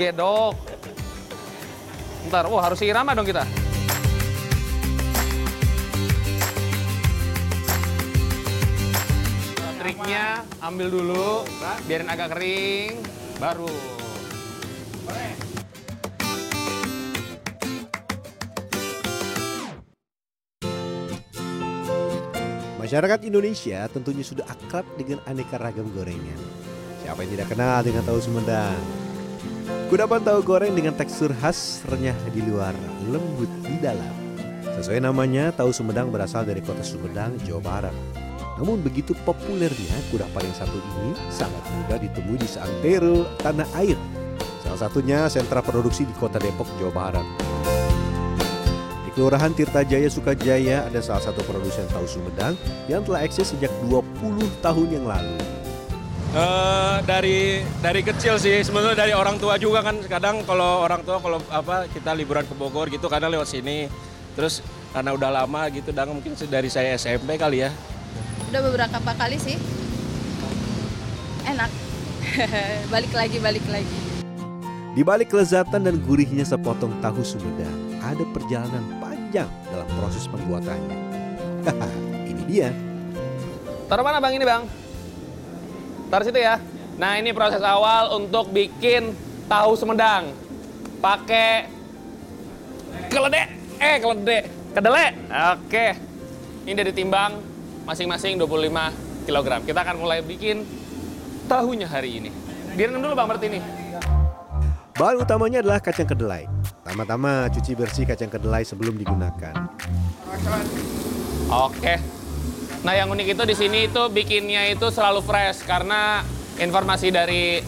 digedok. Ntar, wah harus irama dong kita. Triknya ambil dulu, biarin agak kering, baru. Masyarakat Indonesia tentunya sudah akrab dengan aneka ragam gorengan. Siapa yang tidak kenal dengan tahu Sumedang? Kudapan tahu goreng dengan tekstur khas renyah di luar, lembut di dalam. Sesuai namanya, tahu Sumedang berasal dari kota Sumedang, Jawa Barat. Namun begitu populernya kudapan yang satu ini sangat mudah ditemui di seantero tanah air. Salah satunya sentra produksi di kota Depok, Jawa Barat. Di Kelurahan Tirtajaya Sukajaya ada salah satu produsen tahu Sumedang yang telah eksis sejak 20 tahun yang lalu. Eh, dari dari kecil sih sebenarnya dari orang tua juga kan kadang kalau orang tua kalau apa kita liburan ke Bogor gitu kadang lewat sini terus karena udah lama gitu dan mungkin dari saya SMP kali ya Udah beberapa kali sih. Enak. balik lagi, balik lagi. Di balik kelezatan dan gurihnya sepotong tahu Sumedang, ada perjalanan panjang dalam proses pembuatannya. Ini dia. Taruh mana bang ini bang? Taruh situ ya. Nah ini proses awal untuk bikin tahu Sumedang. Pakai keledek, eh keledek, kedelai. Oke. Ini udah ditimbang masing-masing 25 kg. Kita akan mulai bikin tahunya hari ini. Direndam dulu bang berarti ini. Bahan utamanya adalah kacang kedelai. Tama-tama cuci bersih kacang kedelai sebelum digunakan. Oke. Nah yang unik itu di sini itu bikinnya itu selalu fresh karena informasi dari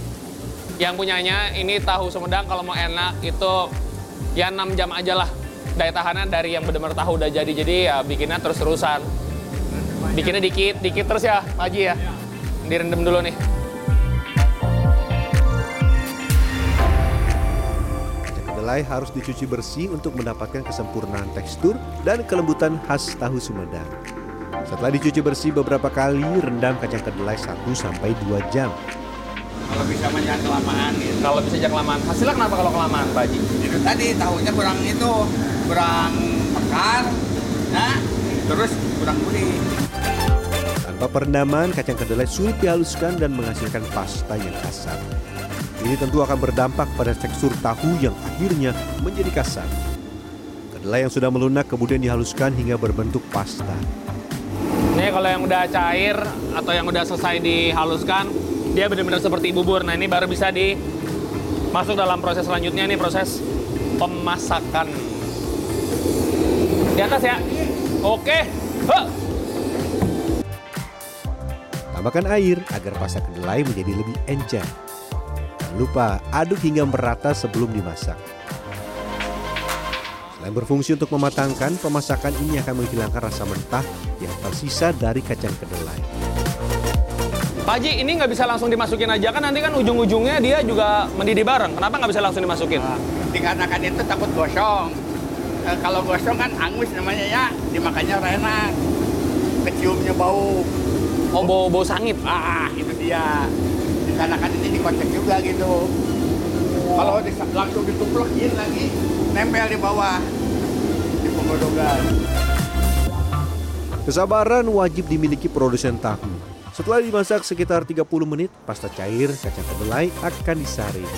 yang punyanya ini tahu Sumedang kalau mau enak itu ya 6 jam aja lah daya tahanan dari yang benar-benar tahu udah jadi jadi ya bikinnya terus-terusan. Bikinnya dikit, dikit terus ya, Pak Haji ya. Direndam dulu nih. Kedelai harus dicuci bersih untuk mendapatkan kesempurnaan tekstur dan kelembutan khas tahu Sumedang. Setelah dicuci bersih beberapa kali, rendam kacang kedelai 1 sampai 2 jam. Kalau bisa mah jangan kelamaan gitu. Kalau bisa jangan kelamaan. Hasilnya kenapa kalau kelamaan, Pak Haji? Itu tadi tahunya kurang itu, kurang pekar, nah terus kurang gurih. Tanpa perendaman, kacang kedelai sulit dihaluskan dan menghasilkan pasta yang kasar. Ini tentu akan berdampak pada tekstur tahu yang akhirnya menjadi kasar. Kedelai yang sudah melunak kemudian dihaluskan hingga berbentuk pasta. Ini kalau yang udah cair atau yang udah selesai dihaluskan, dia benar-benar seperti bubur. Nah ini baru bisa di masuk dalam proses selanjutnya nih proses pemasakan. Di atas ya. Oke. Huh. Tambahkan air agar pasta kedelai menjadi lebih encer. Jangan lupa aduk hingga merata sebelum dimasak. Selain berfungsi untuk mematangkan, pemasakan ini akan menghilangkan rasa mentah yang tersisa dari kacang kedelai. Pak Haji, ini nggak bisa langsung dimasukin aja kan nanti kan ujung-ujungnya dia juga mendidih bareng. Kenapa nggak bisa langsung dimasukin? Nah, dikarenakan itu takut gosong. Eh, kalau gosong kan angus namanya ya, dimakannya enak. Keciumnya bau. Oh, bau, bau sangit. Ah, itu dia. Dikarenakan ini dikocek juga gitu. Kalau dis- langsung dituplekin lagi, nempel di bawah di penggodogan. Kesabaran wajib dimiliki produsen tahu. Setelah dimasak sekitar 30 menit, pasta cair kacang kedelai akan disaring.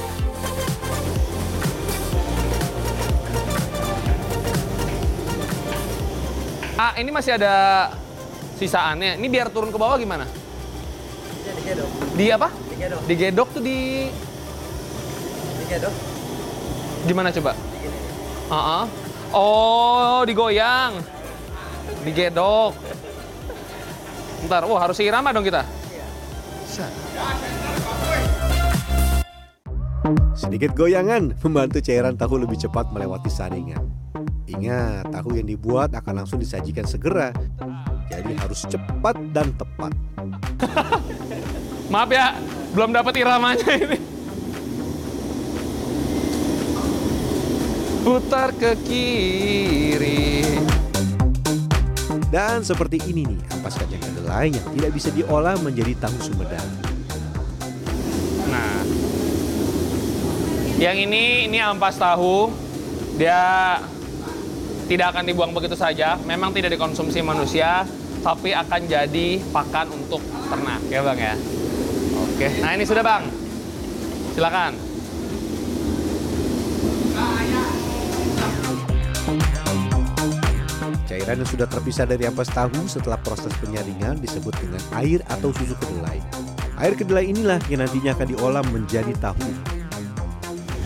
Ah, ini masih ada sisaannya. Ini biar turun ke bawah gimana? digedok Di apa? digedok Digedok tuh di digedok gimana coba? Ah, Oh, digoyang. Digedok. Ntar, wah harus irama dong kita. Sedikit goyangan membantu cairan tahu lebih cepat melewati saringan. Ingat, tahu yang dibuat akan langsung disajikan segera. Jadi harus cepat dan tepat. Maaf ya, belum dapat iramanya ini. Putar ke kiri. Dan seperti ini nih, ampas kacang kedelai yang tidak bisa diolah menjadi tahu Sumedang. Nah, Yang ini ini ampas tahu. Dia tidak akan dibuang begitu saja. Memang tidak dikonsumsi manusia, tapi akan jadi pakan untuk ternak ya bang ya. Oke. Nah ini sudah bang. Silakan. Cairan yang sudah terpisah dari ampas tahu setelah proses penyaringan disebut dengan air atau susu kedelai. Air kedelai inilah yang nantinya akan diolah menjadi tahu.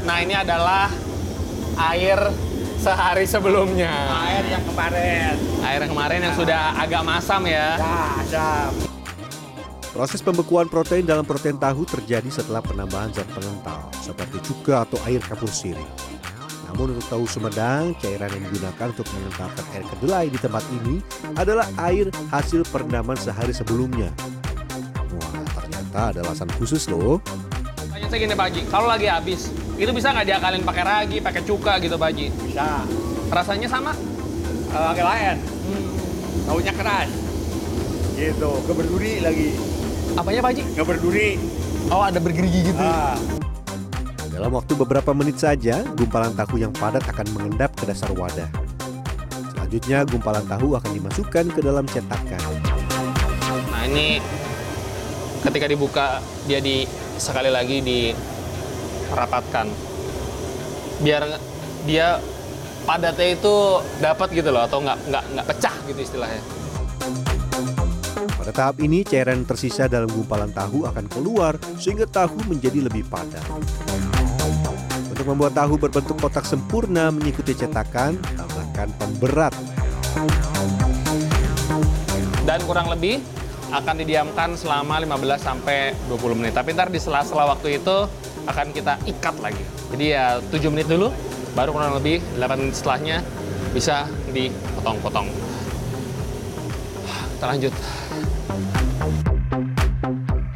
Nah ini adalah air sehari sebelumnya. Air yang kemarin. Air yang kemarin yang sudah agak masam ya. Nah, ada. Proses pembekuan protein dalam protein tahu terjadi setelah penambahan zat pengental seperti cuka atau air kapur sirih. Namun untuk tahu Sumedang, cairan yang digunakan untuk mengentalkan air kedelai di tempat ini adalah air hasil perendaman sehari sebelumnya. Wah, ternyata ada alasan khusus loh. Tanya saya gini Pak Haji, kalau lagi habis, itu bisa nggak diakalin pakai ragi, pakai cuka gitu Pak Haji? Bisa. Rasanya sama? Kalau pakai lain. Tahunya keras. Gitu. Keberduri lagi. Apanya Pak Haji? Nggak berduri. Oh ada bergerigi gitu. Ah. Dalam waktu beberapa menit saja, gumpalan tahu yang padat akan mengendap ke dasar wadah. Selanjutnya, gumpalan tahu akan dimasukkan ke dalam cetakan. Nah ini ketika dibuka dia di sekali lagi dirapatkan biar dia padatnya itu dapat gitu loh atau nggak nggak nggak pecah gitu istilahnya. Pada tahap ini, cairan yang tersisa dalam gumpalan tahu akan keluar sehingga tahu menjadi lebih padat. Untuk membuat tahu berbentuk kotak sempurna mengikuti cetakan, tambahkan pemberat. Dan kurang lebih akan didiamkan selama 15 sampai 20 menit. Tapi ntar di sela-sela waktu itu akan kita ikat lagi. Jadi ya 7 menit dulu, baru kurang lebih 8 menit setelahnya bisa dipotong-potong. Kita lanjut.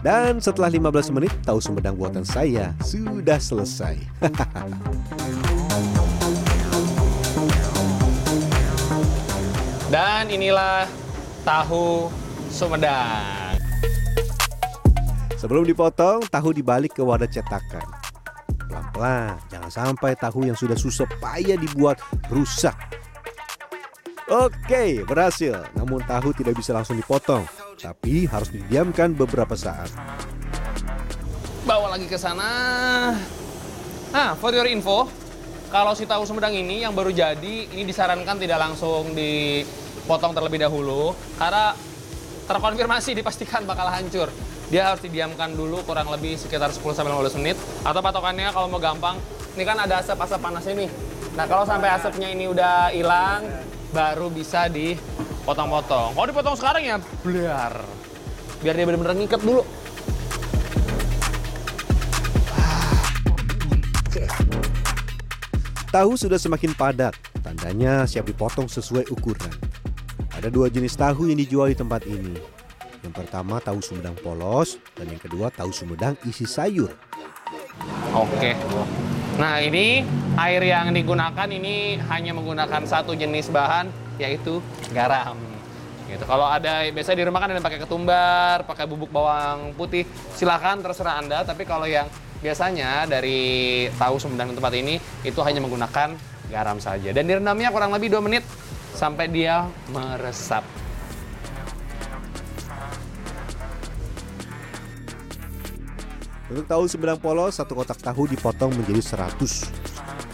Dan setelah 15 menit, tahu sumedang buatan saya sudah selesai. Dan inilah tahu Sumedang. Sebelum dipotong, tahu dibalik ke wadah cetakan. Pelan-pelan, jangan sampai tahu yang sudah susah payah dibuat rusak. Oke, berhasil. Namun tahu tidak bisa langsung dipotong, tapi harus didiamkan beberapa saat. Bawa lagi ke sana. Nah, for your info, kalau si tahu Sumedang ini yang baru jadi, ini disarankan tidak langsung dipotong terlebih dahulu karena terkonfirmasi dipastikan bakal hancur. Dia harus didiamkan dulu kurang lebih sekitar 10 sampai 15 menit atau patokannya kalau mau gampang, ini kan ada asap-asap panasnya nih. Nah, kalau sampai asapnya ini udah hilang, baru bisa dipotong-potong. Kalau dipotong sekarang ya blear. Biar dia benar-benar ngikat dulu. Tahu sudah semakin padat, tandanya siap dipotong sesuai ukuran. Ada dua jenis tahu yang dijual di tempat ini. Yang pertama tahu Sumedang polos dan yang kedua tahu Sumedang isi sayur. Oke. Nah ini air yang digunakan ini hanya menggunakan satu jenis bahan yaitu garam. Gitu. Kalau ada biasa di rumah kan ada yang pakai ketumbar, pakai bubuk bawang putih, silakan terserah anda. Tapi kalau yang biasanya dari tahu Sumedang tempat ini itu hanya menggunakan garam saja dan direndamnya kurang lebih 2 menit sampai dia meresap. Untuk tahu Sumedang polos, satu kotak tahu dipotong menjadi 100.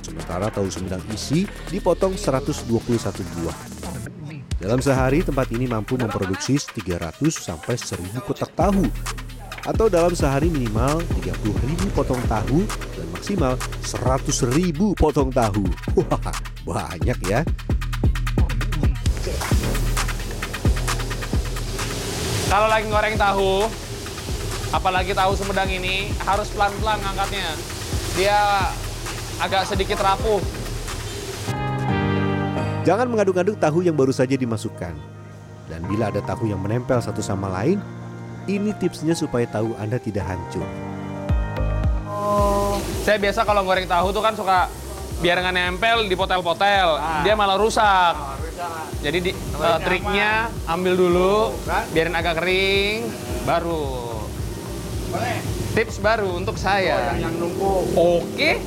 Sementara tahu Sumedang isi dipotong 121 buah. Dalam sehari, tempat ini mampu memproduksi 300 sampai 1000 kotak tahu. Atau dalam sehari minimal 30.000 potong tahu dan maksimal 100.000 potong tahu. Wah, banyak ya. Kalau lagi goreng tahu, apalagi tahu Sumedang ini harus pelan-pelan ngangkatnya. Dia agak sedikit rapuh. Jangan mengaduk-aduk tahu yang baru saja dimasukkan. Dan bila ada tahu yang menempel satu sama lain, ini tipsnya supaya tahu Anda tidak hancur. Saya biasa kalau goreng tahu tuh kan suka biar nggak nempel dipotel-potel, dia malah rusak. Jadi di, eh, triknya ambil dulu, biarin agak kering, baru. Boleh. Tips baru untuk Oh, saya. yang, yang numpuk. Oke,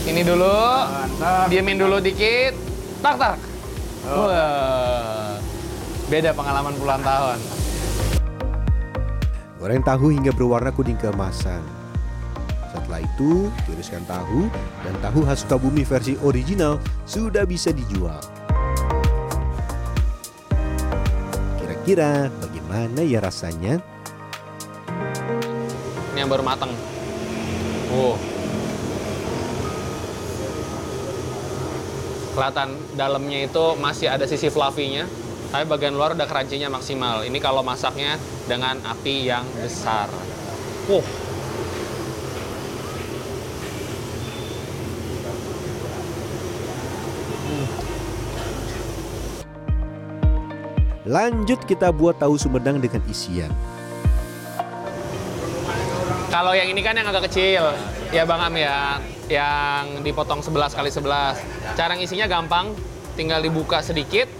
Ini dulu, Mantap. diemin dulu dikit, tak tak. Wah, beda pengalaman puluhan tahun. Goreng tahu hingga berwarna kuning keemasan. Setelah itu, tiriskan tahu dan tahu khas Sukabumi versi original sudah bisa dijual. Kira-kira bagaimana ya rasanya? Yang baru matang. Wow. Kelihatan dalamnya itu masih ada sisi fluffy-nya, tapi bagian luar udah crunchy-nya maksimal. Ini kalau masaknya dengan api yang besar. Wow. Lanjut kita buat tahu Sumedang dengan isian. Kalau yang ini kan yang agak kecil, ya Bang Am ya, yang dipotong 11 kali 11. Cara ngisinya gampang, tinggal dibuka sedikit,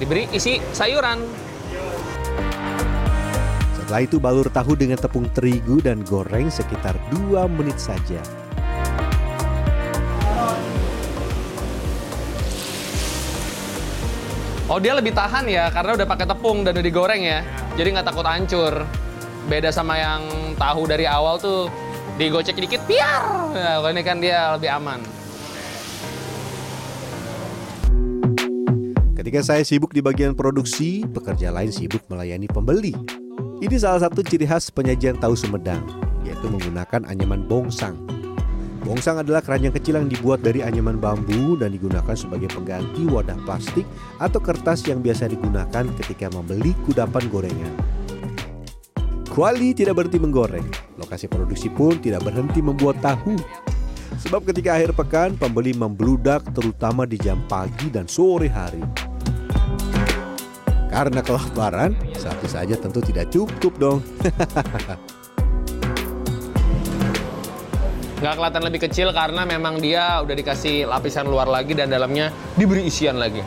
diberi isi sayuran. Setelah itu balur tahu dengan tepung terigu dan goreng sekitar 2 menit saja. Oh dia lebih tahan ya, karena udah pakai tepung dan udah digoreng ya, jadi nggak takut hancur. Beda sama yang tahu dari awal tuh digocek dikit, piar. Nah, kalau ini kan dia lebih aman. Ketika saya sibuk di bagian produksi, pekerja lain sibuk melayani pembeli. Ini salah satu ciri khas penyajian tahu Sumedang, yaitu menggunakan anyaman bongsang. Bongsang adalah keranjang kecil yang dibuat dari anyaman bambu dan digunakan sebagai pengganti wadah plastik atau kertas yang biasa digunakan ketika membeli kudapan gorengan. Kuali tidak berhenti menggoreng, lokasi produksi pun tidak berhenti membuat tahu. Sebab ketika akhir pekan, pembeli membludak terutama di jam pagi dan sore hari. Karena kelaparan, satu saja tentu tidak cukup dong. Nggak kelihatan lebih kecil karena memang dia udah dikasih lapisan luar lagi dan dalamnya diberi isian lagi.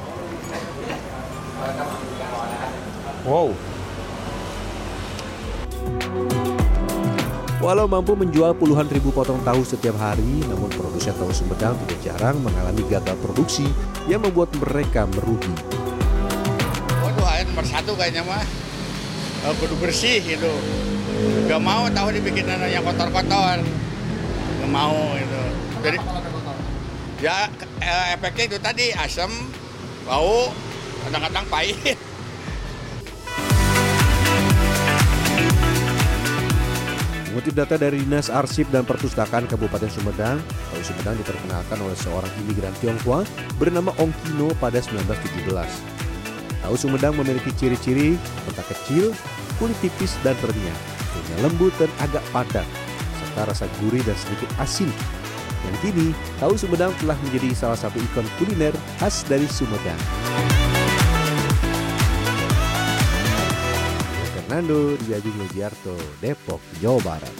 Wow. Walau mampu menjual puluhan ribu potong tahu setiap hari, namun produsen tahu Sumedang tidak jarang mengalami gagal produksi yang membuat mereka merugi. Waduh, ayam nomor satu kayaknya mah. Eh, kudu bersih gitu. Gak mau tahu dibikin yang kotor-kotor. Gak mau gitu. Jadi ya eh, efeknya itu tadi asam, bau, kadang-kadang pahit. Mengutip data dari Dinas Arsip dan Perpustakaan Kabupaten Sumedang, tahu Sumedang diperkenalkan oleh seorang imigran Tionghoa bernama Ong Kino pada 1917. Tahu Sumedang memiliki ciri-ciri mentah kecil, kulit tipis dan renyah, kunyah lembut dan agak padat, serta rasa gurih dan sedikit asin. Dan kini, tahu Sumedang telah menjadi salah satu ikon kuliner khas dari Sumedang. Fernando di Agung Lujarto, Depok, Jawa Barat.